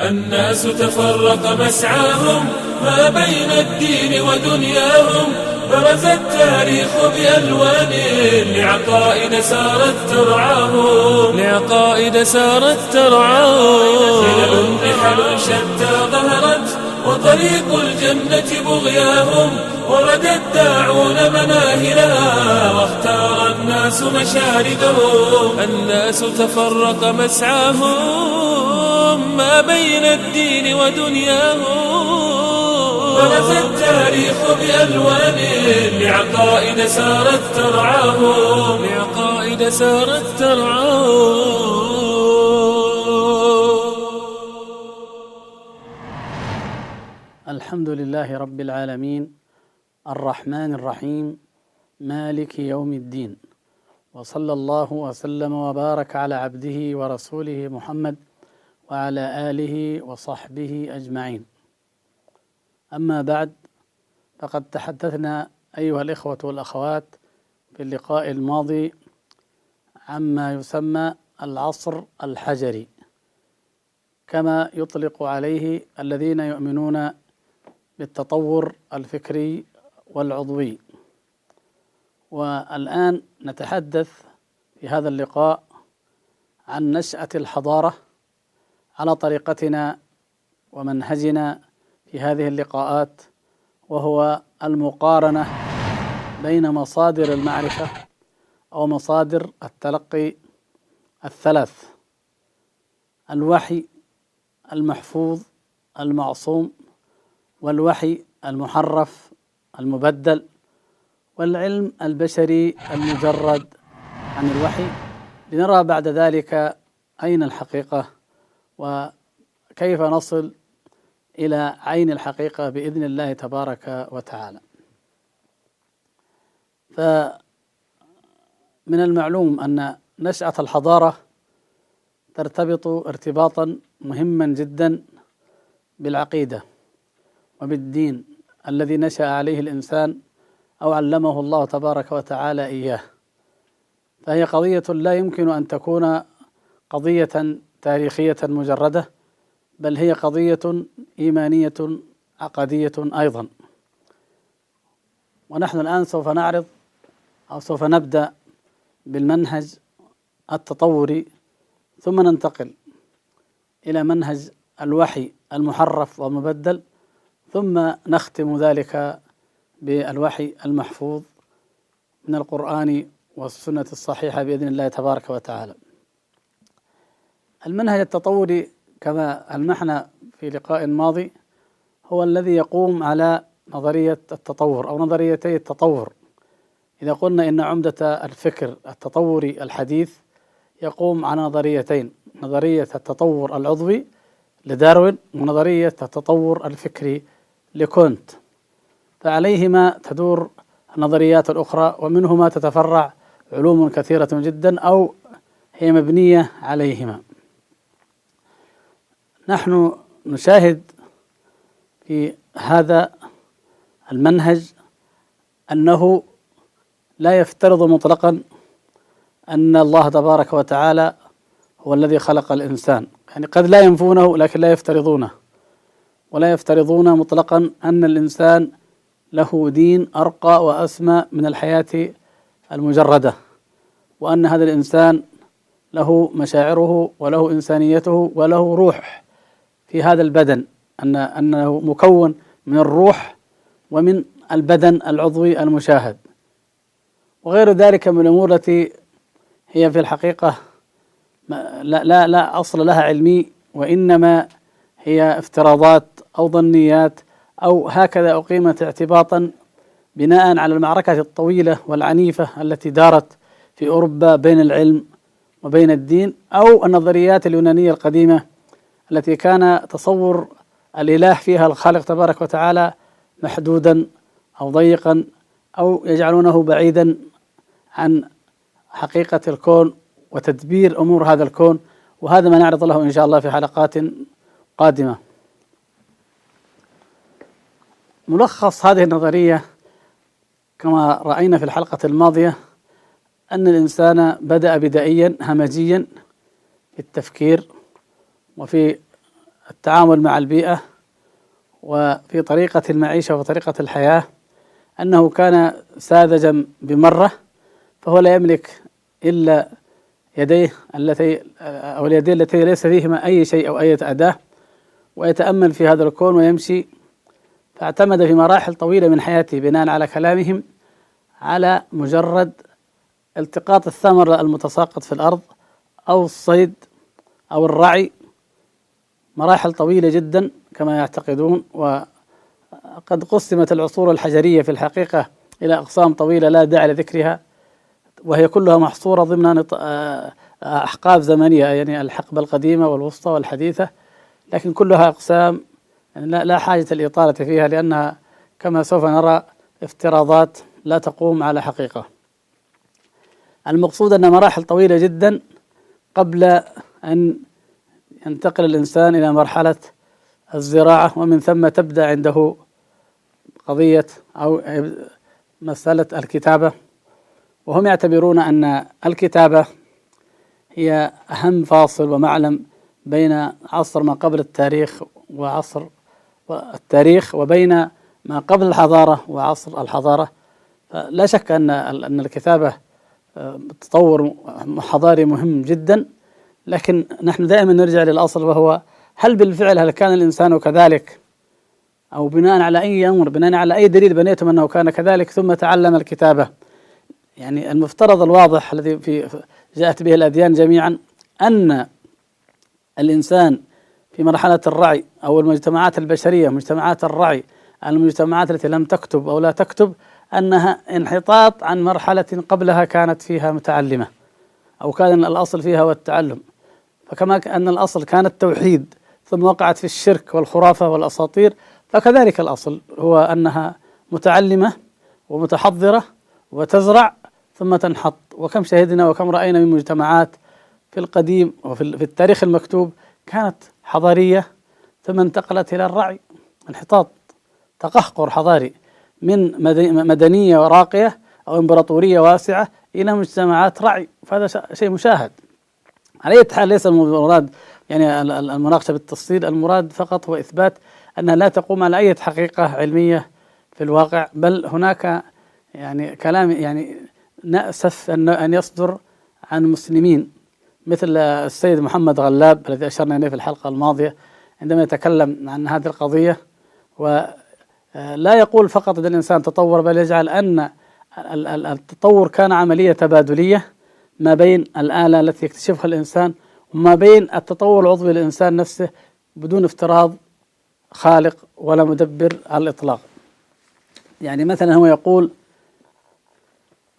الناس تفرق مسعاهم ما بين الدين ودنياهم. برز التاريخ بألوان لعقائد سارت ترعاهم. لعقائد سارت ترعاهم. نحل شتى ظهرت وطريق الجنة بغياهم ورد الداعون مناهلها واختار الناس مشاردهم. الناس تفرق مسعاهم ما بين الدين ودنياهم. برز التاريخ بألوان لعقائد سارت ترعاهم. لعقائد سارت ترعاهم. الحمد لله رب العالمين الرحمن الرحيم مالك يوم الدين وصلى الله وسلم وبارك على عبده ورسوله محمد وعلى آله وصحبه أجمعين. أما بعد فقد تحدثنا أيها الإخوة والأخوات في اللقاء الماضي عما يسمى العصر الحجري كما يطلق عليه الذين يؤمنون بالتطور الفكري والعضوي. والآن نتحدث في هذا اللقاء عن نشأة الحضارة على طريقتنا ومنهجنا في هذه اللقاءات وهو المقارنة بين مصادر المعرفة أو مصادر التلقي الثلاث. الوحي المحفوظ المعصوم. والوحي المحرف المبدل والعلم البشري المجرد عن الوحي. لنرى بعد ذلك أين الحقيقة وكيف نصل إلى عين الحقيقة بإذن الله تبارك وتعالى. فمن المعلوم أن نشأة الحضارة ترتبط ارتباطا مهما جدا بالعقيدة. وبالدين الذي نشأ عليه الإنسان أو علمه الله تبارك وتعالى إياه. فهي قضية لا يمكن أن تكون قضية تاريخية مجردة بل هي قضية إيمانية عقدية أيضا. ونحن الآن سوف نعرض أو سوف نبدأ بالمنهج التطوري ثم ننتقل إلى منهج الوحي المحرف ومبدل. ثم نختم ذلك بالوحي المحفوظ من القرآن والسنة الصحيحة بإذن الله تبارك وتعالى. المنهج التطوري كما ألمحنا في لقاء ماضي هو الذي يقوم على نظرية التطور أو نظريتي التطور. إذا قلنا إن عمدة الفكر التطوري الحديث يقوم على نظريتين نظرية التطور العضوي لداروين ونظرية التطور الفكري لكونت فعليهما تدور النظريات الأخرى ومنهما تتفرع علوم كثيرة جدا أو هي مبنية عليهما. نحن نشاهد في هذا المنهج أنه لا يفترض مطلقا أن الله تبارك وتعالى هو الذي خلق الإنسان. يعني قد لا ينفونه لكن لا يفترضونه. ولا يفترضون مطلقا أن الإنسان له دين أرقى وأسمى من الحياة المجردة وأن هذا الإنسان له مشاعره وله إنسانيته وله روح في هذا البدن أن أنه مكون من الروح ومن البدن العضوي المشاهد. وغير ذلك من الأمور التي هي في الحقيقة لا لا لا أصل لها علمي وإنما هي افتراضات أو ظنيات أو هكذا أقيمت اعتباطا بناء على المعركة الطويلة والعنيفة التي دارت في أوروبا بين العلم وبين الدين أو النظريات اليونانية القديمة التي كان تصور الإله فيها الخالق تبارك وتعالى محدودا أو ضيقا أو يجعلونه بعيدا عن حقيقة الكون وتدبير أمور هذا الكون. وهذا ما نعرض له إن شاء الله في حلقات قادمة. ملخص هذه النظرية كما رأينا في الحلقة الماضية أن الإنسان بدأ بدائيا همجيا في التفكير وفي التعامل مع البيئة وفي طريقة المعيشة وطريقة الحياة. أنه كان ساذجا بمرة فهو لا يملك إلا يديه التي أو اليدين التي ليس فيهما أي شيء أو أي أداة ويتأمل في هذا الكون ويمشي فاعتمد في مراحل طويلة من حياته بناء على كلامهم على مجرد التقاط الثمر المتساقط في الأرض أو الصيد أو الرعي. مراحل طويلة جدا كما يعتقدون وقد قسمت العصور الحجرية في الحقيقة إلى أقسام طويلة لا داعي لذكرها وهي كلها محصورة ضمن أحقاب زمنية يعني الحقبة القديمة والوسطى والحديثة لكن كلها أقسام لا حاجة للإطالة فيها لأنها كما سوف نرى افتراضات لا تقوم على حقيقة. المقصود أن مراحل طويلة جدا قبل أن ينتقل الإنسان إلى مرحلة الزراعة ومن ثم تبدأ عنده قضية أو مسألة الكتابة. وهم يعتبرون أن الكتابة هي أهم فاصل ومعلم بين عصر ما قبل التاريخ وعصر التاريخ وبين ما قبل الحضارة وعصر الحضارة. لا شك أن أن الكتابة آه، تطور حضاري مهم جدا. لكن نحن دائما نرجع للأصل وهو هل بالفعل هل كان الإنسان كذلك؟ أو بناء على أي أمر بناء على أي دليل بنيتم أنه كان كذلك ثم تعلم الكتابة. يعني المفترض الواضح الذي في جاءت به الأديان جميعا أن الإنسان في مرحلة الرعي أو المجتمعات البشرية مجتمعات الرعي المجتمعات التي لم تكتب أو لا تكتب أنها انحطاط عن مرحلة قبلها كانت فيها متعلمة أو كان الأصل فيها هو التعلم. فكما أن الأصل كان التوحيد ثم وقعت في الشرك والخرافة والأساطير فكذلك الأصل هو أنها متعلمة ومتحضرة وتزرع ثم تنحط. وكم شهدنا وكم رأينا من مجتمعات في القديم وفي التاريخ المكتوب كانت حضارية ثم انتقلت إلى الرعي انحطاط تقهقر حضاري من مدنية راقية أو إمبراطورية واسعة إلى مجتمعات رعي فهذا شيء مشاهد. على أي حال ليس المراد يعني المناقشة بالتفصيل المراد فقط هو إثبات أنها لا تقوم على أي حقيقة علمية في الواقع بل هناك يعني كلام يعني نأسف أن يصدر عن مسلمين. مثل السيد محمد غلاب الذي أشرنا إليه في الحلقة الماضية عندما يتكلم عن هذه القضية ولا يقول فقط أن الإنسان تطور بل يجعل أن التطور كان عملية تبادلية ما بين الآلة التي يكتشفها الإنسان وما بين التطور العضوي للإنسان نفسه بدون افتراض خالق ولا مدبر على الإطلاق. يعني مثلا هو يقول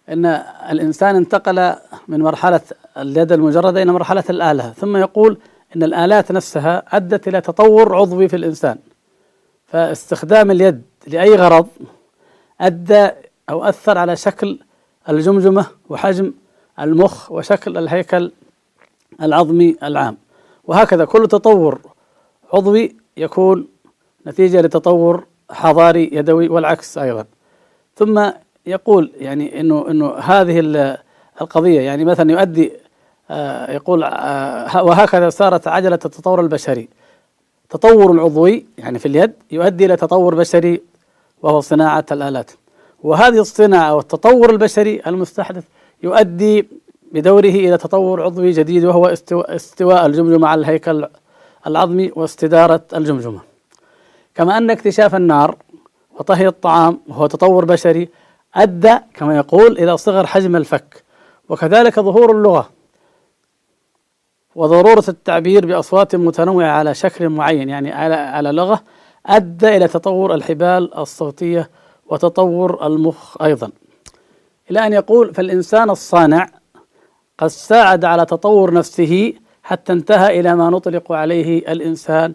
أن الإنسان انتقل من مرحلة اليد المجردة إلى مرحلة الآلة ثم يقول أن الآلات نفسها أدت إلى تطور عضوي في الإنسان. فاستخدام اليد لأي غرض أدى أو أثر على شكل الجمجمة وحجم المخ وشكل الهيكل العظمي العام. وهكذا كل تطور عضوي يكون نتيجة لتطور حضاري يدوي والعكس أيضا. ثم يقول يعني إنه إنه هذه القضية يعني مثلا يؤدي آه، يقول آه، وهكذا صارت عجلة التطور البشري. تطور عضوي يعني في اليد يؤدي إلى تطور بشري وهو صناعة الآلات. وهذه الصناعة والتطور البشري المستحدث يؤدي بدوره إلى تطور عضوي جديد وهو استواء الجمجمة على الهيكل العظمي واستدارة الجمجمة. كما أن اكتشاف النار وطهي الطعام وهو تطور بشري أدى كما يقول إلى صغر حجم الفك وكذلك ظهور اللغة وضرورة التعبير بأصوات متنوعة على شكل معين يعني على على لغة أدى إلى تطور الحبال الصوتية وتطور المخ أيضا. إلى أن يقول فالإنسان الصانع قد ساعد على تطور نفسه حتى انتهى إلى ما نطلق عليه الإنسان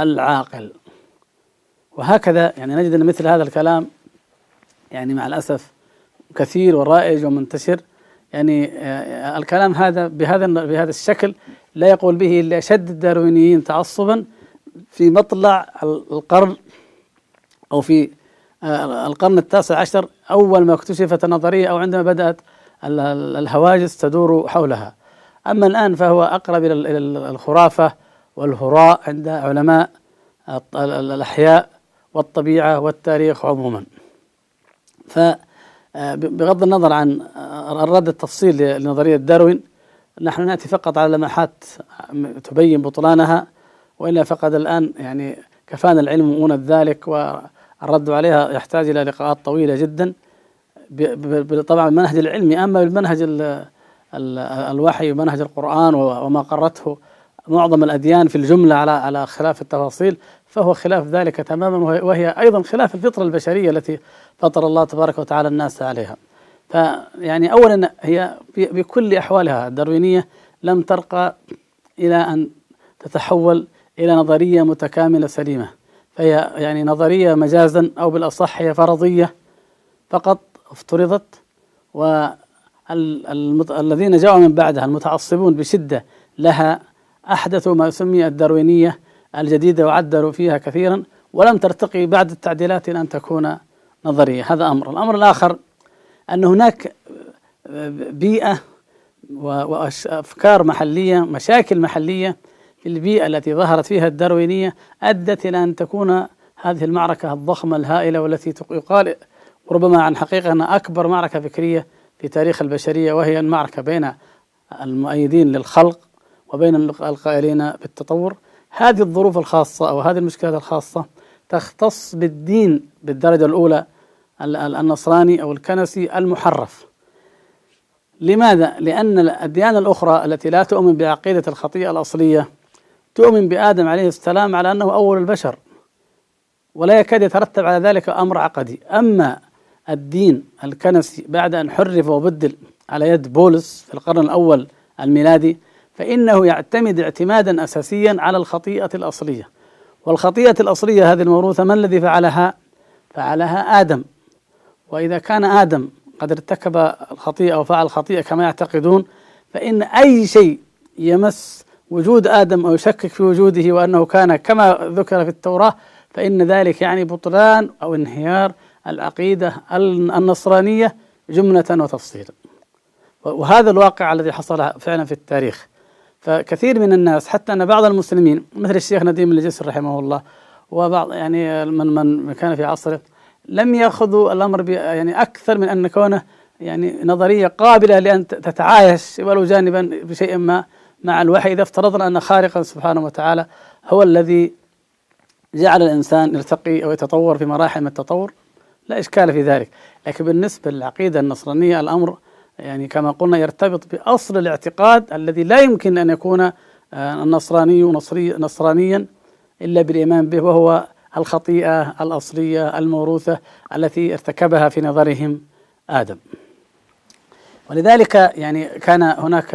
العاقل. وهكذا يعني نجد مثل هذا الكلام يعني مع الأسف كثير ورائج ومنتشر. يعني آه، الكلام هذا بهذا بهذا الشكل لا يقول به إلا أشد الداروينيين تعصبا في مطلع القرن أو في آه، القرن التاسع عشر أول ما اكتشفت النظرية أو عندما بدأت الهواجس تدور حولها. أما الآن فهو أقرب إلى الخرافة والهراء عند علماء الأحياء والطبيعة والتاريخ عموما. فبغض النظر عن الرد التفصيل لنظرية داروين نحن نأتي فقط على لمحات تبين بطلانها وإلا فقد الآن يعني كفانا العلم مؤونة ذلك والرد عليها يحتاج إلى لقاءات طويلة جدا طبعا المنهج العلمي أما بالمنهج الوحي ومنهج القرآن وما قرته معظم الأديان في الجملة على على خلاف التفاصيل فهو خلاف ذلك تماما وهي أيضا خلاف الفطرة البشرية التي فطر الله تبارك وتعالى الناس عليها. فيعني أولا هي بكل أحوالها الداروينية لم ترقى إلى أن تتحول إلى نظرية متكاملة سليمة. فهي يعني نظرية مجازا أو بالأصح هي فرضية فقط افترضت والذين جاءوا من بعدها المتعصبون بشدة لها أحدثوا ما سمي الداروينية الجديدة وعدلوا فيها كثيرا ولم ترتقي بعد التعديلات إلى أن تكون نظرية. هذا أمر. الأمر الآخر أن هناك بيئة وأفكار محلية مشاكل محلية في البيئة التي ظهرت فيها الداروينية أدت إلى أن تكون هذه المعركة الضخمة الهائلة والتي يقال ربما عن حقيقة أنها أكبر معركة فكرية في تاريخ البشرية وهي المعركة بين المؤيدين للخلق وبين القائلين بالتطور. هذه الظروف الخاصة أو هذه المشكلات الخاصة تختص بالدين بالدرجة الأولى النصراني أو الكنسي المحرف. لماذا؟ لأن الأديان الأخرى التي لا تؤمن بعقيدة الخطيئة الأصلية تؤمن بآدم عليه السلام على أنه أول البشر ولا يكاد يترتب على ذلك أمر عقدي. أما الدين الكنسي بعد أن حرف وبدل على يد بولس في القرن الأول الميلادي فإنه يعتمد اعتمادا أساسيا على الخطيئة الأصلية. والخطيئة الأصلية هذه الموروثة ما الذي فعلها؟ فعلها آدم. وإذا كان آدم قد ارتكب الخطيئة أو فعل الخطيئة كما يعتقدون فإن أي شيء يمس وجود آدم أو يشكك في وجوده وأنه كان كما ذكر في التوراة فإن ذلك يعني بطلان أو انهيار العقيدة النصرانية جملة وتفصيلا. وهذا الواقع الذي حصل فعلا في التاريخ. فكثير من الناس حتى أن بعض المسلمين مثل الشيخ نديم الجسر رحمه الله وبعض يعني من من كان في عصره لم يأخذوا الأمر يعني أكثر من أن كونه يعني نظرية قابلة لأن تتعايش ولو جانبا بشيء ما مع الوحي إذا افترضنا أن خالقا سبحانه وتعالى هو الذي جعل الإنسان يرتقي أو يتطور في مراحل من التطور لا إشكال في ذلك. لكن بالنسبة للعقيدة النصرانية الأمر يعني كما قلنا يرتبط بأصل الاعتقاد الذي لا يمكن أن يكون آه، النصراني نصري نصرانيا إلا بالإيمان به وهو الخطيئة الأصلية الموروثة التي ارتكبها في نظرهم آدم. ولذلك يعني كان هناك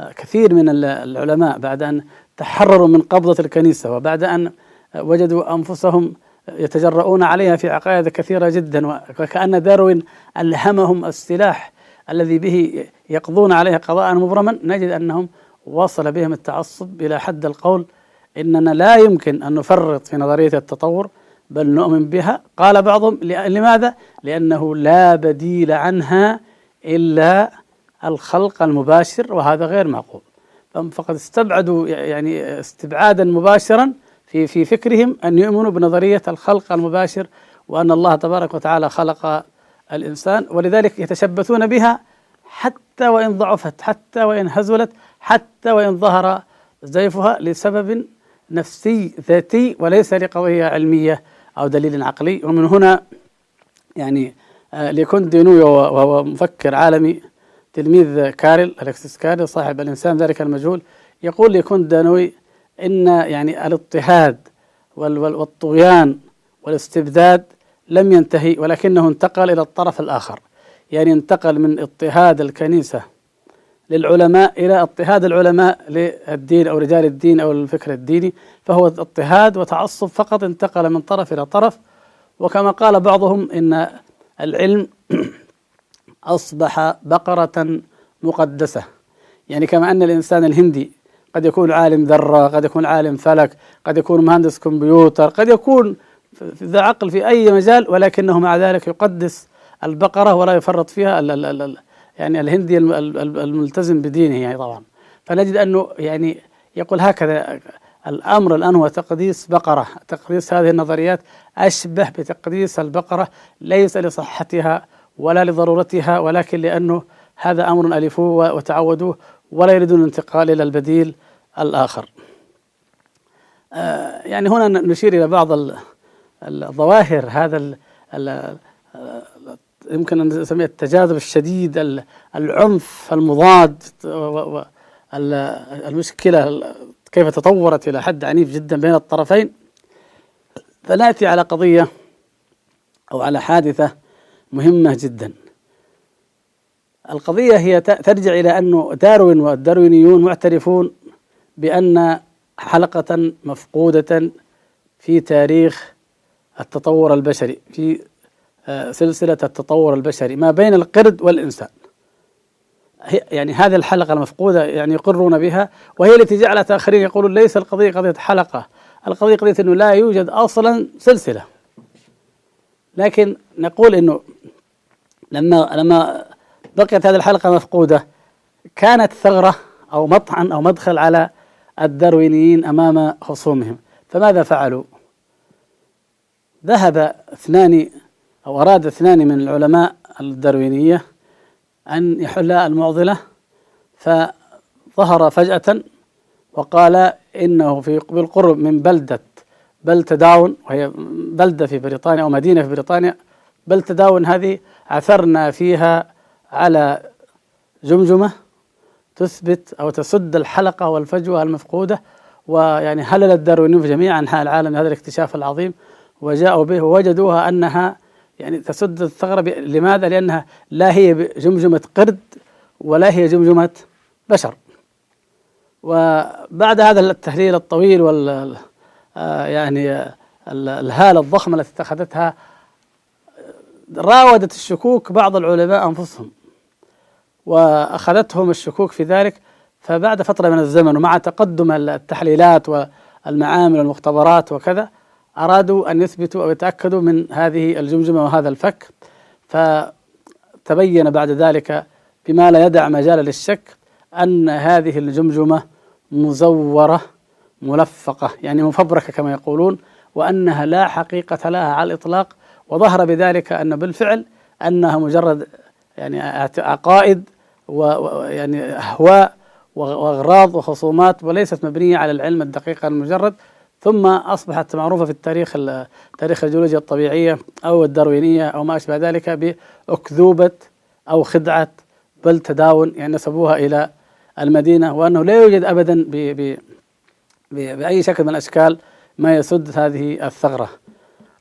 آه، كثير من العلماء بعد أن تحرروا من قبضة الكنيسة وبعد أن وجدوا أنفسهم يتجرؤون عليها في عقائد كثيرة جدا وكأن داروين ألهمهم السلاح الذي به يقضون عليها قضاء مبرما نجد أنهم وصل بهم التعصب إلى حد القول إننا لا يمكن أن نفرط في نظرية التطور بل نؤمن بها قال بعضهم لماذا؟ لأنه لا بديل عنها إلا الخلق المباشر وهذا غير معقول فقد استبعدوا يعني استبعادا مباشرا في في فكرهم أن يؤمنوا بنظرية الخلق المباشر وأن الله تبارك وتعالى خلق الإنسان ولذلك يتشبثون بها حتى وإن ضعفت حتى وإن هزلت حتى وإن ظهر زيفها لسبب نفسي ذاتي وليس لقضية علمية أو دليل عقلي. ومن هنا يعني آه، ليكون دينوي وهو مفكر عالمي تلميذ كارل ألكسيس كارل صاحب الإنسان ذلك المجهول يقول ليكون دانوي إن يعني الاضطهاد والطغيان والاستبداد لم ينتهي ولكنه انتقل إلى الطرف الآخر. يعني انتقل من اضطهاد الكنيسة للعلماء إلى اضطهاد العلماء للدين أو رجال الدين أو الفكر الديني فهو اضطهاد وتعصب فقط انتقل من طرف إلى طرف. وكما قال بعضهم إن العلم أصبح بقرة مقدسة. يعني كما أن الإنسان الهندي قد يكون عالم ذرة قد يكون عالم فلك قد يكون مهندس كمبيوتر قد يكون ذا عقل في أي مجال ولكنه مع ذلك يقدس البقرة ولا يفرط فيها ال ال ال يعني الهندي الملتزم بدينه يعني طبعا. فنجد أنه يعني يقول هكذا الأمر الآن هو تقديس بقرة. تقديس هذه النظريات أشبه بتقديس البقرة ليس لصحتها ولا لضرورتها ولكن لأنه هذا أمر ألفوه وتعودوه ولا يريدون الانتقال إلى البديل الآخر. آه، يعني هنا نشير إلى بعض الظواهر هذا يمكن أن نسميه التجاذب الشديد العنف المضاد المشكلة كيف تطورت إلى حد عنيف جدا بين الطرفين. فنأتي على قضية أو على حادثة مهمة جدا. القضية هي ترجع إلى أنه داروين والداروينيون معترفون بأن حلقة مفقودة في تاريخ التطور البشري في آه، سلسلة التطور البشري ما بين القرد والإنسان. يعني هذه الحلقة المفقودة يعني يقرون بها وهي التي جعلت آخرين يقولون ليس القضية قضية حلقة القضية قضية أنه لا يوجد أصلا سلسلة. لكن نقول أنه لما لما بقيت هذه الحلقة مفقودة كانت ثغرة أو مطعن أو مدخل على الداروينيين أمام خصومهم. فماذا فعلوا؟ ذهب اثنان أو أراد اثنان من العلماء الداروينية أن يحلا المعضلة فظهر فجأة وقال إنه في بالقرب من بلدة بلت داون وهي بلدة في بريطانيا أو مدينة في بريطانيا. بلت داون هذه عثرنا فيها على جمجمة تثبت أو تسد الحلقة والفجوة المفقودة ويعني هلل الداروينيون جميع أنحاء العالم هذا الاكتشاف العظيم. وجاءوا به ووجدوها أنها يعني تسد الثغرة لماذا؟ لأنها لا هي جمجمة قرد ولا هي جمجمة بشر وبعد هذا التحليل الطويل وال آه، يعني الهالة الضخمة التي اتخذتها راودت الشكوك بعض العلماء أنفسهم وأخذتهم الشكوك في ذلك فبعد فترة من الزمن ومع تقدم التحليلات والمعامل والمختبرات وكذا أرادوا أن يثبتوا أو يتأكدوا من هذه الجمجمة وهذا الفك فتبين بعد ذلك بما لا يدع مجال للشك أن هذه الجمجمة مزورة ملفقة يعني مفبركة كما يقولون وأنها لا حقيقة لها على الإطلاق وظهر بذلك أن بالفعل أنها مجرد يعني عقائد ويعني أهواء وأغراض وخصومات وليست مبنية على العلم الدقيق المجرد ثم أصبحت معروفة في التاريخ تاريخ الجيولوجيا الطبيعية أو الداروينية أو ما أشبه ذلك بأكذوبة أو خدعة بل تداون يعني نسبوها إلى المدينة وأنه لا يوجد أبدا ب ب بأي شكل من الأشكال ما يسد هذه الثغرة.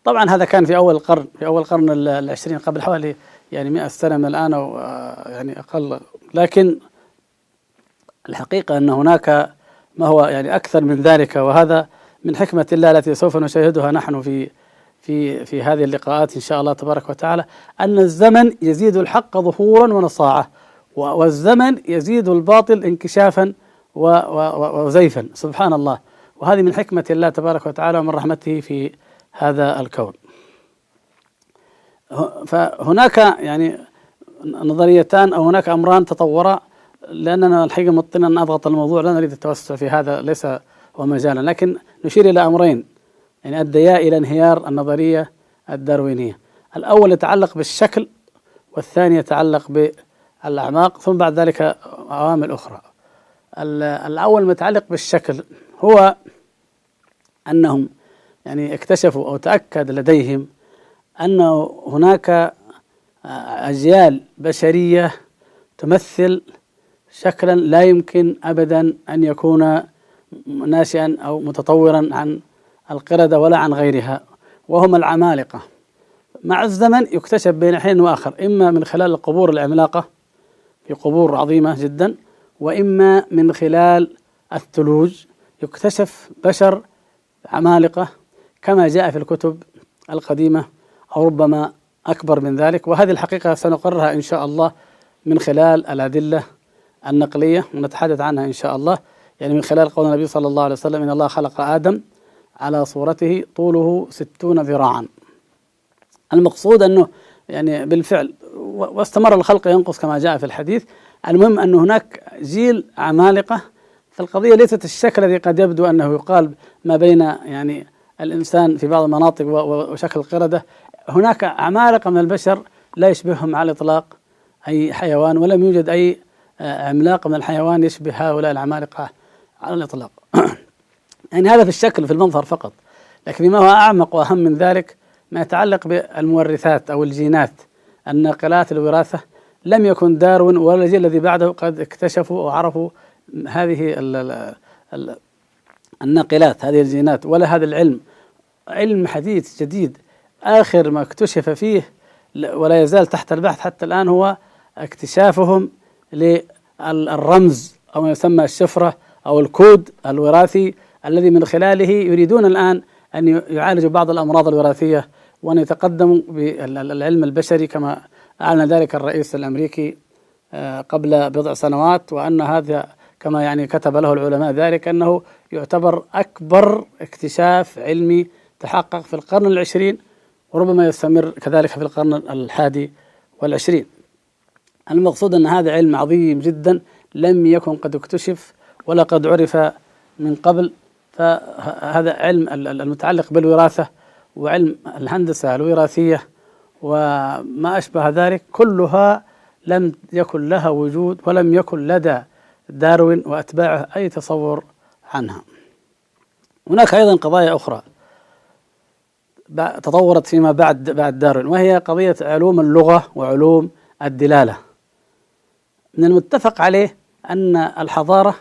طبعا هذا كان في أول القرن في أول القرن العشرين قبل حوالي يعني مئة سنة من الآن أو آه، يعني أقل. لكن الحقيقة أن هناك ما هو يعني أكثر من ذلك وهذا من حكمة الله التي سوف نشاهدها نحن في في في هذه اللقاءات إن شاء الله تبارك وتعالى أن الزمن يزيد الحق ظهورا ونصاعة والزمن يزيد الباطل انكشافا وزيفا سبحان الله. وهذه من حكمة الله تبارك وتعالى ومن رحمته في هذا الكون. فهناك يعني نظريتان أو هناك أمران تطورا لأننا الحقيقة مضطرين أن أضغط الموضوع لا نريد التوسع في هذا ليس ومجالا لكن نشير إلى أمرين. يعني أديا إلى انهيار النظرية الداروينية. الأول يتعلق بالشكل والثاني يتعلق بالأعماق ثم بعد ذلك عوامل أخرى. الأول متعلق بالشكل. هو أنهم يعني اكتشفوا أو تأكد لديهم أن هناك أجيال بشرية تمثل شكلا لا يمكن أبدا أن يكون ناشئا أو متطورا عن القردة ولا عن غيرها وهم العمالقة. مع الزمن يكتشف بين حين وآخر إما من خلال القبور العملاقة في قبور عظيمة جدا وإما من خلال الثلوج. يكتشف بشر عمالقة كما جاء في الكتب القديمة أو ربما أكبر من ذلك. وهذه الحقيقة سنقررها إن شاء الله من خلال الأدلة النقلية ونتحدث عنها إن شاء الله. يعني من خلال قول النبي صلى الله عليه وسلم إن الله خلق آدم على صورته طوله ستون ذراعا. المقصود أنه يعني بالفعل واستمر الخلق ينقص كما جاء في الحديث. المهم أن هناك جيل عمالقة فالقضية ليست الشكل الذي قد يبدو أنه يقال ما بين يعني الإنسان في بعض المناطق وشكل القردة هناك عمالقة من البشر لا يشبههم على الإطلاق أي حيوان ولم يوجد أي آه، عملاق من الحيوان يشبه هؤلاء العمالقة. على الإطلاق. يعني هذا في الشكل في المنظر فقط. لكن فيما هو أعمق وأهم من ذلك ما يتعلق بالمورثات أو الجينات. الناقلات الوراثة لم يكن داروين ولا الجيل الذي بعده قد اكتشفوا وعرفوا هذه الناقلات هذه الجينات. ولا هذا العلم. علم حديث جديد آخر ما اكتشف فيه ولا يزال تحت البحث حتى الآن هو اكتشافهم للرمز أو ما يسمى الشفرة أو الكود الوراثي الذي من خلاله يريدون الآن أن يعالجوا بعض الأمراض الوراثية وأن يتقدموا بالعلم البشري كما أعلن ذلك الرئيس الأمريكي آه، قبل بضع سنوات وأن هذا كما يعني كتب له العلماء ذلك أنه يعتبر أكبر اكتشاف علمي تحقق في القرن العشرين وربما يستمر كذلك في القرن الحادي والعشرين. المقصود أن هذا علم عظيم جدا لم يكن قد اكتشف ولا قد عرف من قبل فهذا علم المتعلق بالوراثة وعلم الهندسة الوراثية وما أشبه ذلك كلها لم يكن لها وجود ولم يكن لدى داروين وأتباعه أي تصور عنها. هناك أيضا قضايا أخرى تطورت فيما بعد بعد داروين وهي قضية علوم اللغة وعلوم الدلالة. من المتفق عليه أن الحضارة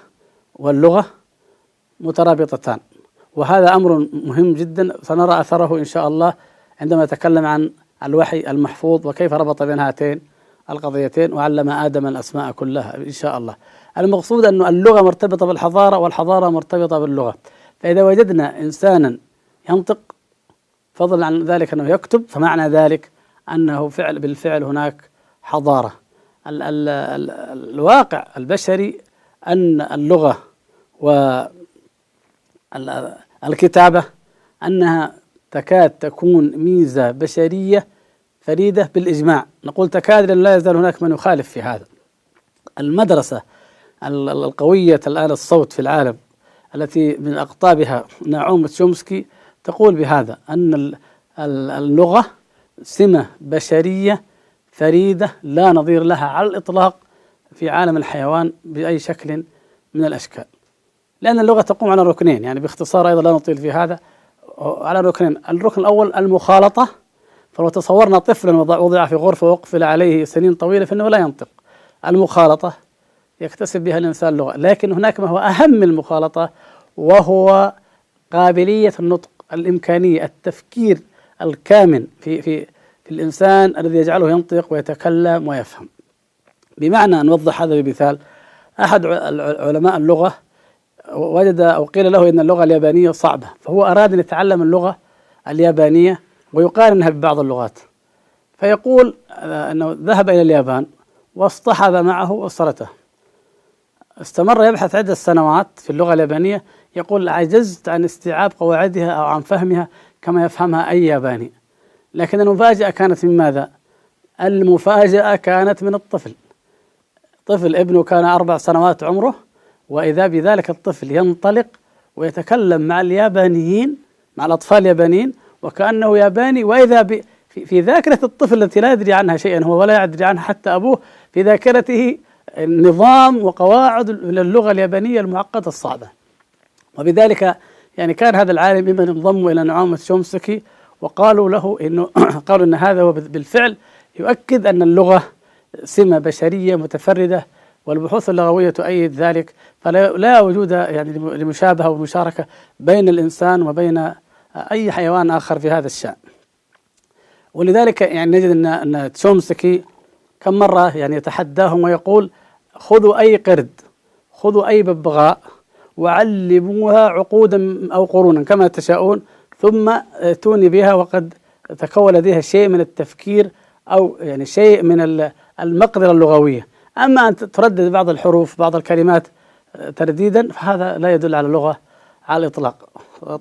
واللغة مترابطتان. وهذا أمر مهم جدا سنرى أثره إن شاء الله عندما نتكلم عن الوحي المحفوظ وكيف ربط بين هاتين القضيتين وعلم آدم الأسماء كلها إن شاء الله. المقصود أن اللغة مرتبطة بالحضارة والحضارة مرتبطة باللغة. فإذا وجدنا إنسانا ينطق فضلا عن ذلك أنه يكتب فمعنى ذلك أنه فعل بالفعل هناك حضارة. ال ال ال الواقع البشري أن اللغة والكتابة أنها تكاد تكون ميزة بشرية فريدة بالإجماع. نقول تكاد لأن لا يزال هناك من يخالف في هذا. المدرسة القوية الآن الصوت في العالم التي من أقطابها نعوم تشومسكي تقول بهذا أن اللغة سمة بشرية فريدة لا نظير لها على الإطلاق. في عالم الحيوان بأي شكل من الأشكال. لأن اللغة تقوم على ركنين يعني باختصار أيضا لا نطيل في هذا على ركنين. الركن الأول المخالطة فلو تصورنا طفلا وضع في غرفة وقفل عليه سنين طويلة فإنه لا ينطق. المخالطة يكتسب بها الإنسان اللغة لكن هناك ما هو أهم المخالطة وهو قابلية النطق الإمكانية التفكير الكامن في في في الإنسان الذي يجعله ينطق ويتكلم ويفهم. بمعنى نوضح هذا بمثال. أحد علماء اللغة وجد أو قيل له إن اللغة اليابانية صعبة فهو أراد أن يتعلم اللغة اليابانية ويقارنها ببعض اللغات. فيقول أنه ذهب إلى اليابان واصطحب معه أسرته استمر يبحث عدة سنوات في اللغة اليابانية يقول عجزت عن استيعاب قواعدها أو عن فهمها كما يفهمها أي ياباني. لكن المفاجأة كانت من ماذا؟ المفاجأة كانت من الطفل. طفل ابنه كان أربع سنوات عمره وإذا بذلك الطفل ينطلق ويتكلم مع اليابانيين مع الأطفال اليابانيين وكأنه ياباني وإذا ب في ذاكرة الطفل التي لا يدري عنها شيئا هو ولا يدري عنها حتى أبوه في ذاكرته نظام وقواعد للغة اليابانية المعقدة الصعبة. وبذلك يعني كان هذا العالم ممن انضموا إلى نعومة شومسكي وقالوا له انه قالوا إن هذا هو بالفعل يؤكد أن اللغة سمة بشرية متفردة والبحوث اللغوية تؤيد ذلك فلا لا وجود يعني لمشابهة ومشاركة بين الإنسان وبين أي حيوان آخر في هذا الشأن. ولذلك يعني نجد أن أن تشومسكي كم مرة يعني يتحداهم ويقول خذوا أي قرد خذوا أي ببغاء وعلموها عقودا أو قرونا كما تشاءون ثم اتوني بها وقد تكون لديها شيء من التفكير أو يعني شيء من المقدرة اللغوية. أما أن تردد بعض الحروف بعض الكلمات ترديدا فهذا لا يدل على اللغة على الإطلاق.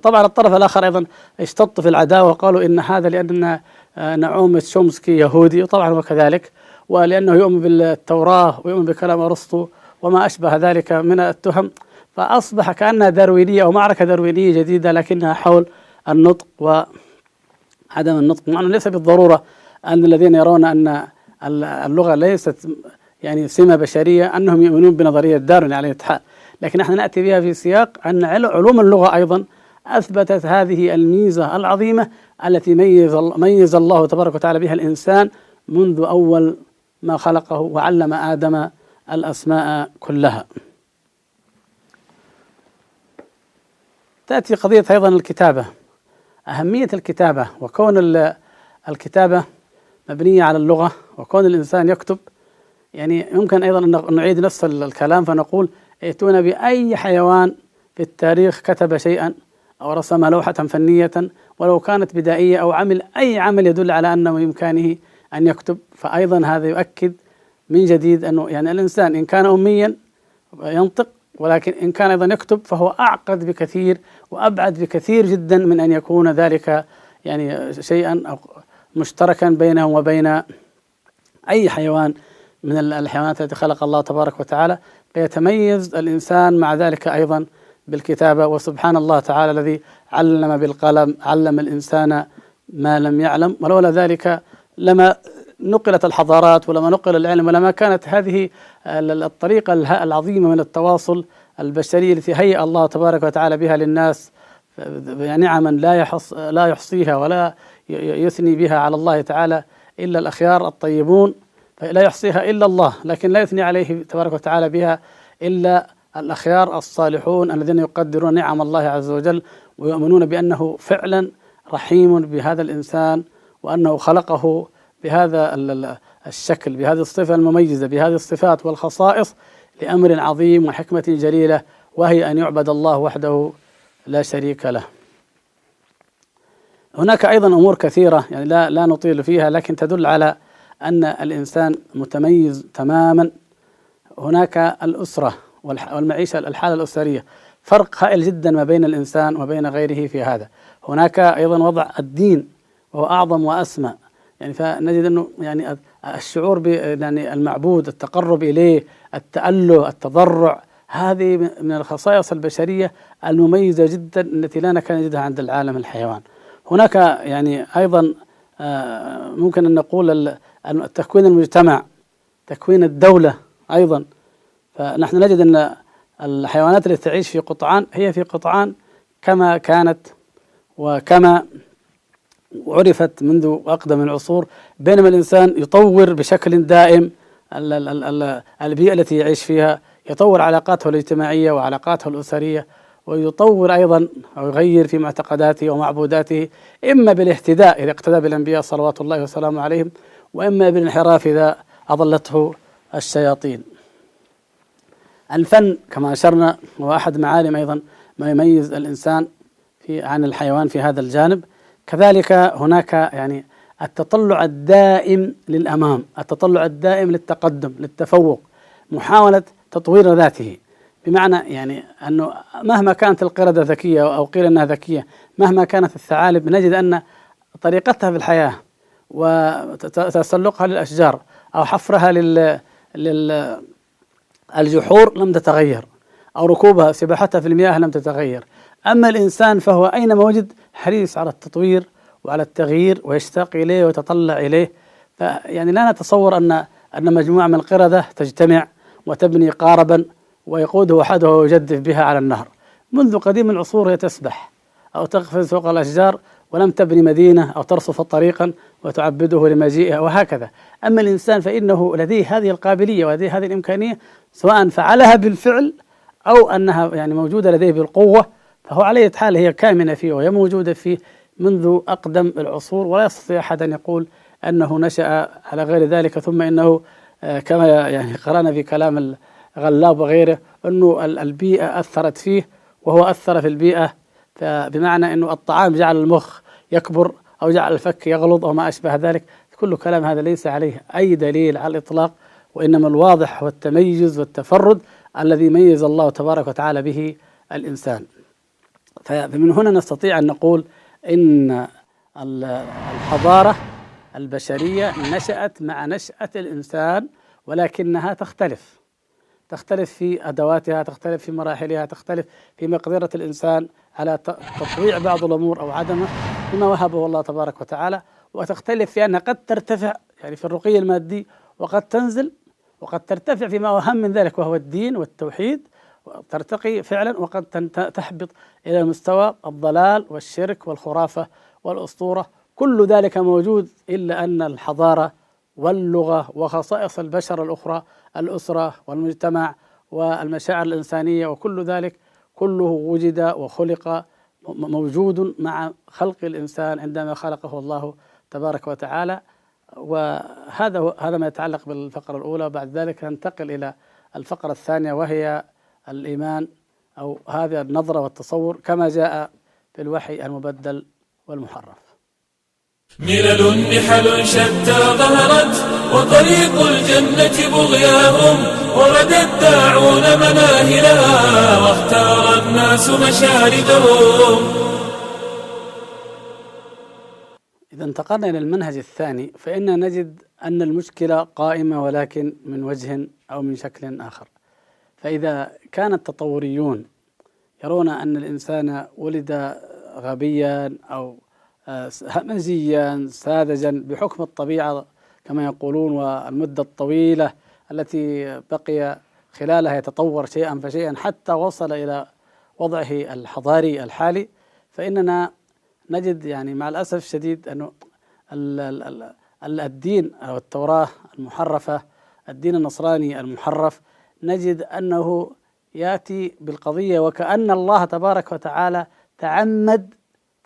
طبعا الطرف الآخر أيضا اشتط في العداوة وقالوا إن هذا لأن نعوم تشومسكي يهودي وطبعا هو كذلك ولأنه يؤمن بالتوراة ويؤمن بكلام أرسطو وما أشبه ذلك من التهم. فأصبح كأنها داروينية أو معركة داروينية جديدة لكنها حول النطق وعدم النطق. مع أنه ليس بالضرورة أن الذين يرون أن اللغة ليست يعني سمة بشرية أنهم يؤمنون بنظرية داروين على الاتحاد لكن نحن نأتي بها في سياق أن علوم اللغة أيضا أثبتت هذه الميزة العظيمة التي ميز, ميز الله تبارك وتعالى بها الإنسان منذ أول ما خلقه وعلم آدم الأسماء كلها. تأتي قضية أيضا الكتابة. أهمية الكتابة وكون الكتابة مبنية على اللغة وكون الإنسان يكتب يعني يمكن أيضا أن نعيد نفس الكلام فنقول ائتونا بأي حيوان في التاريخ كتب شيئا أو رسم لوحة فنية ولو كانت بدائية أو عمل أي عمل يدل على أنه بإمكانه أن يكتب. فأيضا هذا يؤكد من جديد أنه يعني الإنسان إن كان أميا ينطق ولكن إن كان أيضا يكتب فهو أعقد بكثير وأبعد بكثير جدا من أن يكون ذلك يعني شيئا أو مشتركا بينه وبين أي حيوان من الحيوانات التي خلق الله تبارك وتعالى فيتميز الإنسان مع ذلك أيضا بالكتابة. وسبحان الله تعالى الذي علم بالقلم علم الإنسان ما لم يعلم. ولولا ذلك لما نقلت الحضارات ولما نقل العلم ولما كانت هذه الطريقة العظيمة من التواصل البشري التي هيأ الله تبارك وتعالى بها للناس نعما لا يحص لا يحصيها ولا يثني بها على الله تعالى إلا الأخيار الطيبون لا يحصيها إلا الله لكن لا يثني عليه تبارك وتعالى بها إلا الأخيار الصالحون الذين يقدرون نعم الله عز وجل ويؤمنون بأنه فعلا رحيم بهذا الإنسان وأنه خلقه بهذا الشكل بهذه الصفة المميزة بهذه الصفات والخصائص لأمر عظيم وحكمة جليلة وهي أن يعبد الله وحده لا شريك له. هناك أيضا أمور كثيرة يعني لا لا نطيل فيها لكن تدل على أن الإنسان متميز تماما. هناك الأسرة والمعيشة الحالة الأسرية فرق هائل جدا ما بين الإنسان وبين غيره في هذا. هناك أيضا وضع الدين وهو أعظم وأسمى. يعني فنجد أنه يعني الشعور ب يعني المعبود التقرب إليه التأله التضرع هذه من الخصائص البشرية المميزة جدا التي لا نكاد نجدها عند العالم الحيوان. هناك يعني أيضا آه، ممكن أن نقول تكوين المجتمع تكوين الدولة أيضا. فنحن نجد أن الحيوانات التي تعيش في قطعان هي في قطعان كما كانت وكما عرفت منذ أقدم العصور. بينما الإنسان يطور بشكل دائم البيئة التي يعيش فيها يطور علاقاته الاجتماعية وعلاقاته الأسرية. ويطور أيضا أو يغير في معتقداته ومعبوداته إما بالاهتداء إذا اقتدى بالأنبياء صلوات الله وسلامه عليهم وإما بالانحراف إذا أضلته الشياطين. الفن كما أشرنا هو أحد معالم أيضا ما يميز الإنسان في عن الحيوان في هذا الجانب. كذلك هناك يعني التطلع الدائم للأمام التطلع الدائم للتقدم للتفوق محاولة تطوير ذاته. بمعنى يعني أنه مهما كانت القردة ذكية أو قيل أنها ذكية مهما كانت الثعالب نجد أن طريقتها في الحياة وتسلقها للأشجار أو حفرها لل, لل الجحور لم تتغير أو ركوبها سباحتها في المياه لم تتغير. أما الإنسان فهو أينما وجد؟ حريص على التطوير وعلى التغيير ويشتاق إليه ويتطلع إليه. فيعني لا نتصور أن أن مجموعة من القردة تجتمع وتبني قاربا ويقوده أحدها ويجدف بها على النهر. منذ قديم العصور هي تسبح أو تقفز فوق الأشجار ولم تبني مدينة أو ترصف طريقا وتعبده لمجيئها وهكذا. أما الإنسان فإنه لديه هذه القابلية ولديه هذه الإمكانية سواء فعلها بالفعل أو أنها يعني موجودة لديه بالقوة فهو على حال هي كامنة فيه وهي موجودة فيه منذ أقدم العصور ولا يستطيع أحد أن يقول أنه نشأ على غير ذلك ثم إنه آه، كما يعني قرأنا في كلام الغلاب وغيره أنه البيئة أثرت فيه وهو أثر في البيئة. بمعنى أنه الطعام جعل المخ يكبر أو جعل الفك يغلظ أو ما أشبه ذلك كل كلام هذا ليس عليه أي دليل على الإطلاق وإنما الواضح هو التميز والتفرد الذي ميز الله تبارك وتعالى به الإنسان. فمن هنا نستطيع أن نقول إن الحضارة البشرية نشأت مع نشأة الإنسان ولكنها تختلف. تختلف في أدواتها تختلف في مراحلها تختلف في مقدرة الإنسان على تطويع بعض الأمور أو عدمه بما وهبه الله تبارك وتعالى. وتختلف في أنها قد ترتفع يعني في الرقي المادي وقد تنزل وقد ترتفع فيما أهم من ذلك وهو الدين والتوحيد. ترتقي فعلا وقد تحبط إلى مستوى الضلال والشرك والخرافة والأسطورة. كل ذلك موجود إلا أن الحضارة واللغة وخصائص البشر الأخرى الأسرة والمجتمع والمشاعر الإنسانية وكل ذلك كله وجد وخلق موجود مع خلق الإنسان عندما خلقه الله تبارك وتعالى. وهذا هذا ما يتعلق بالفقرة الأولى. وبعد ذلك ننتقل إلى الفقرة الثانية وهي الإيمان أو هذه النظرة والتصور كما جاء في الوحي المبدل والمحرف. ملل نحل شتى ظهرت وطريق الجنة بغياهم ورد الداعون مناهلها واختار الناس مشاردهم إذا انتقلنا إلى المنهج الثاني فإن نجد أن المشكلة قائمة ولكن من وجه أو من شكل آخر. فإذا كان التطوريون يرون أن الإنسان ولد غبيا أو همزيا ساذجا بحكم الطبيعة كما يقولون والمدة الطويلة التي بقي خلالها يتطور شيئا فشيئا حتى وصل إلى وضعه الحضاري الحالي. فإننا نجد يعني مع الأسف الشديد أنه الدين أو التوراة المحرفة الدين النصراني المحرف نجد أنه يأتي بالقضية وكأن الله تبارك وتعالى تعمد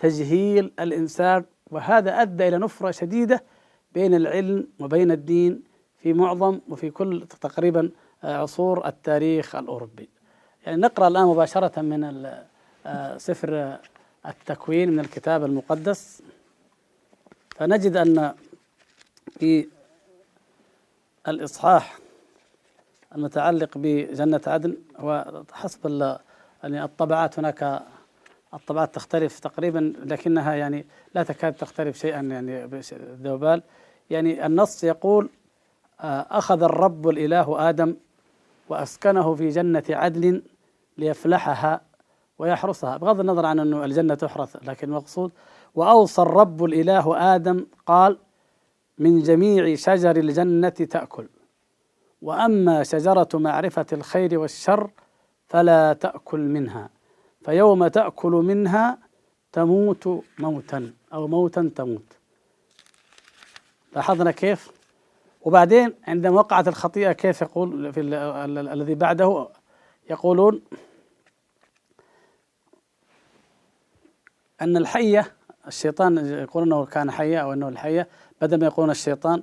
تجهيل الإنسان وهذا أدى إلى نفرة شديدة بين العلم وبين الدين في معظم وفي كل تقريبا عصور التاريخ الأوروبي. يعني نقرأ الآن مباشرة من سفر التكوين من الكتاب المقدس. فنجد أن في الإصحاح المتعلق بجنة عدن وحسب يعني الطبعات هناك الطبعات تختلف تقريبا لكنها يعني لا تكاد تختلف شيئا يعني ذوبال يعني النص يقول آه، أخذ الرب الإله آدم وأسكنه في جنة عدن ليفلحها ويحرسها. بغض النظر عن أن الجنة تحرث لكن المقصود وأوصى الرب الإله آدم قال من جميع شجر الجنة تأكل وأما شجرة معرفة الخير والشر فلا تأكل منها. فيوم تأكل منها تموت موتا أو موتا تموت. لاحظنا كيف؟ وبعدين عندما وقعت الخطيئة كيف يقول في الذي بعده؟ يقولون أن الحية الشيطان يقولون أنه كان حية أو أنه الحية بدل ما يقولون الشيطان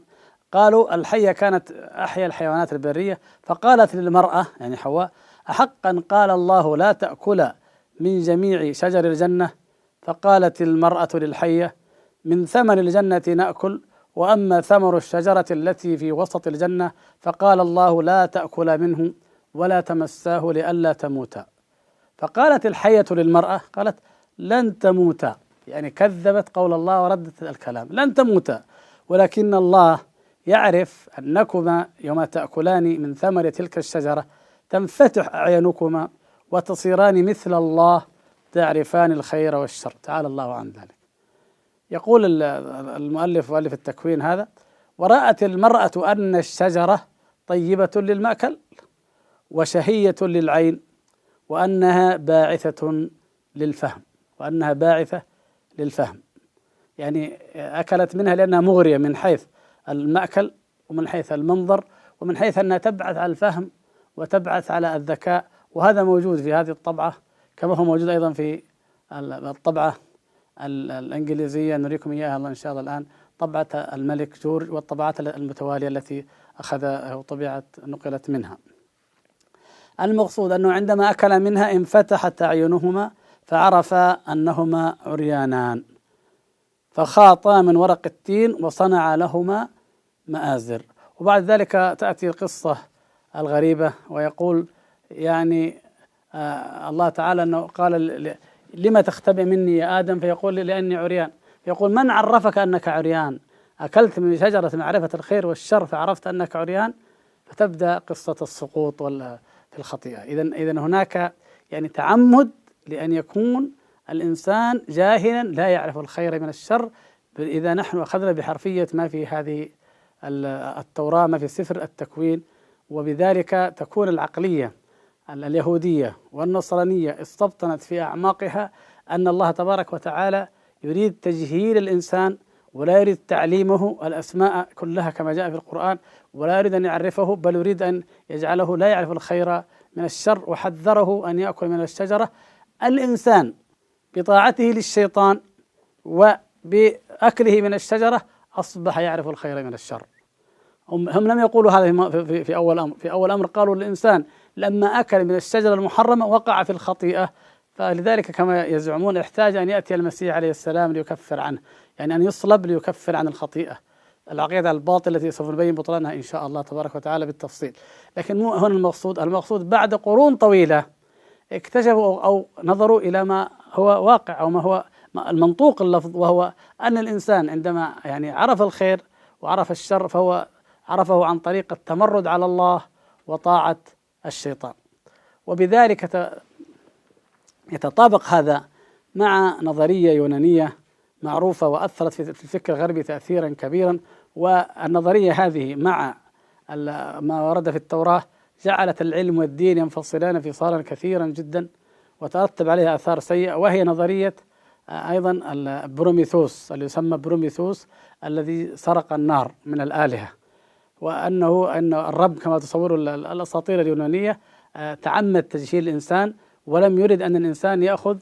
قالوا الحية كانت أحيا الحيوانات البرية فقالت للمرأة يعني حواء أحقا قال الله لا تأكل من جميع شجر الجنة فقالت المرأة للحية من ثمر الجنة نأكل وأما ثمر الشجرة التي في وسط الجنة فقال الله لا تأكل منه ولا تمساه لئلا تموتا فقالت الحية للمرأة قالت لن تموتا يعني كذبت قول الله وردت الكلام لن تموتا ولكن الله يعرف أنكما يوم تأكلان من ثمر تلك الشجرة تنفتح أعينكما وتصيران مثل الله تعرفان الخير والشر. تعالى الله عن ذلك. يقول المؤلف مؤلف التكوين هذا ورأت المرأة أن الشجرة طيبة للمأكل وشهية للعين وأنها باعثة للفهم وأنها باعثة للفهم. يعني أكلت منها لأنها مغرية من حيث المأكل ومن حيث المنظر ومن حيث أنها تبعث على الفهم وتبعث على الذكاء وهذا موجود في هذه الطبعة كما هو موجود أيضا في الطبعة الإنجليزية نريكم إياها إن شاء الله الآن. طبعة الملك جورج والطبعات المتوالية التي أخذ وطبعت نقلت منها. المقصود أنه عندما أكل منها انفتحت أعينهما فعرف أنهما عريانان. فخاطا من ورق التين وصنع لهما مآزر. وبعد ذلك تأتي القصة الغريبة ويقول يعني آه الله تعالى أنه قال لما تختبئ مني يا آدم؟ فيقول لأني عريان. يقول من عرفك أنك عريان؟ أكلت من شجرة معرفة الخير والشر فعرفت أنك عريان؟ فتبدأ قصة السقوط في الخطيئة. إذا إذا هناك يعني تعمد لأن يكون الإنسان جاهلا لا يعرف الخير من الشر. إذا نحن أخذنا بحرفية ما في هذه التوراة ما في سفر التكوين وبذلك تكون العقلية اليهودية والنصرانية استبطنت في أعماقها أن الله تبارك وتعالى يريد تجهيل الإنسان ولا يريد تعليمه الأسماء كلها كما جاء في القرآن ولا يريد أن يعرفه بل يريد أن يجعله لا يعرف الخير من الشر وحذره أن يأكل من الشجرة. الإنسان بطاعته للشيطان وبأكله من الشجرة أصبح يعرف الخير من الشر. هم, لم يقولوا هذا في أول أمر في أول أمر قالوا للإنسان لما أكل من الشجرة المحرمة وقع في الخطيئة. فلذلك كما يزعمون احتاج أن يأتي المسيح عليه السلام ليكفر عنه يعني أن يصلب ليكفر عن الخطيئة. العقيدة الباطلة التي سوف نبين بطلانها إن شاء الله تبارك وتعالى بالتفصيل. لكن مو هنا المقصود. المقصود بعد قرون طويلة اكتشفوا أو نظروا إلى ما هو واقع أو ما هو المنطوق اللفظ وهو أن الإنسان عندما يعني عرف الخير وعرف الشر فهو عرفه عن طريق التمرد على الله وطاعة الشيطان. وبذلك يتطابق هذا مع نظرية يونانية معروفة وأثرت في الفكر الغربي تأثيرا كبيرا والنظرية هذه مع ما ورد في التوراة جعلت العلم والدين ينفصلان انفصالا كثيرا جدا وترتب عليها آثار سيئة وهي نظرية أيضا بروميثوس اللي يسمى بروميثوس الذي سرق النار من الآلهة. وأنه أن الرب كما تصور الأساطير اليونانية تعمد تجهيل الإنسان ولم يرد أن الإنسان يأخذ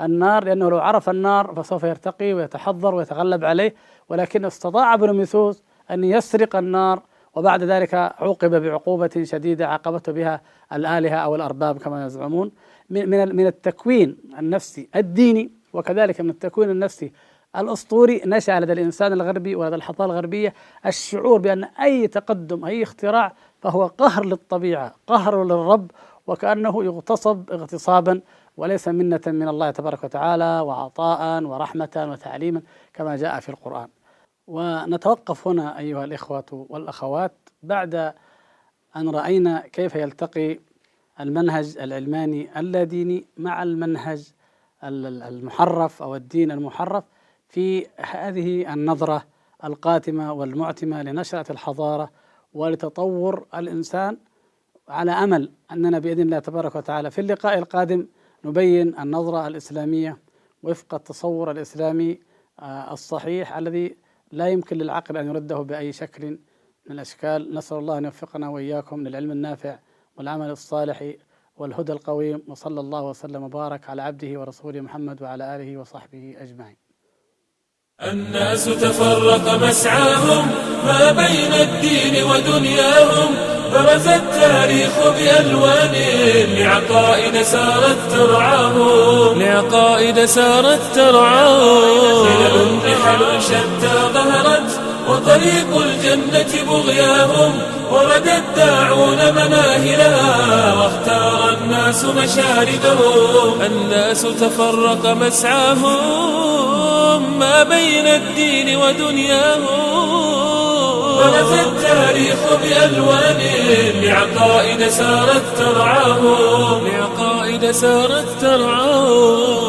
النار لأنه لو عرف النار فسوف يرتقي ويتحضر ويتغلب عليه. ولكن استطاع بروميثوس أن يسرق النار وبعد ذلك عوقب بعقوبة شديدة عاقبته بها الآلهة أو الأرباب كما يزعمون. من من التكوين النفسي الديني وكذلك من التكوين النفسي الأسطوري نشأ لدى الإنسان الغربي ولدى الحضارة الغربية الشعور بأن أي تقدم أي اختراع فهو قهر للطبيعة قهر للرب وكأنه يغتصب اغتصابا وليس منة من الله تبارك وتعالى وعطاء ورحمة وتعليما كما جاء في القرآن. ونتوقف هنا أيها الإخوة والأخوات بعد أن رأينا كيف يلتقي المنهج العلماني اللاديني مع المنهج المحرف أو الدين المحرف في هذه النظرة القاتمة والمعتمة لنشأة الحضارة ولتطور الإنسان على أمل أننا بإذن الله تبارك وتعالى في اللقاء القادم نبين النظرة الإسلامية وفق التصور الإسلامي آه، الصحيح الذي لا يمكن للعقل أن يرده بأي شكل من الأشكال. نسأل الله أن يوفقنا وإياكم للعلم النافع والعمل الصالح والهدى القويم وصلى الله وسلم وبارك على عبده ورسوله محمد وعلى آله وصحبه أجمعين. الناس تفرق مسعاهم ما بين الدين ودنياهم برز التاريخ بألوان لعقائد سارت ترعاهم. لعقائد سارت ترعاهم. خلل نحل شتى ظهرت وطريق الجنة بغياهم ورد الداعون مناهلها واختار الناس مشاردهم الناس تفرق مسعاهم ما بين الدين ودنياهم. برز التاريخ بألوان لعقائد سارت ترعاهم. لعقائد سارت ترعاهم.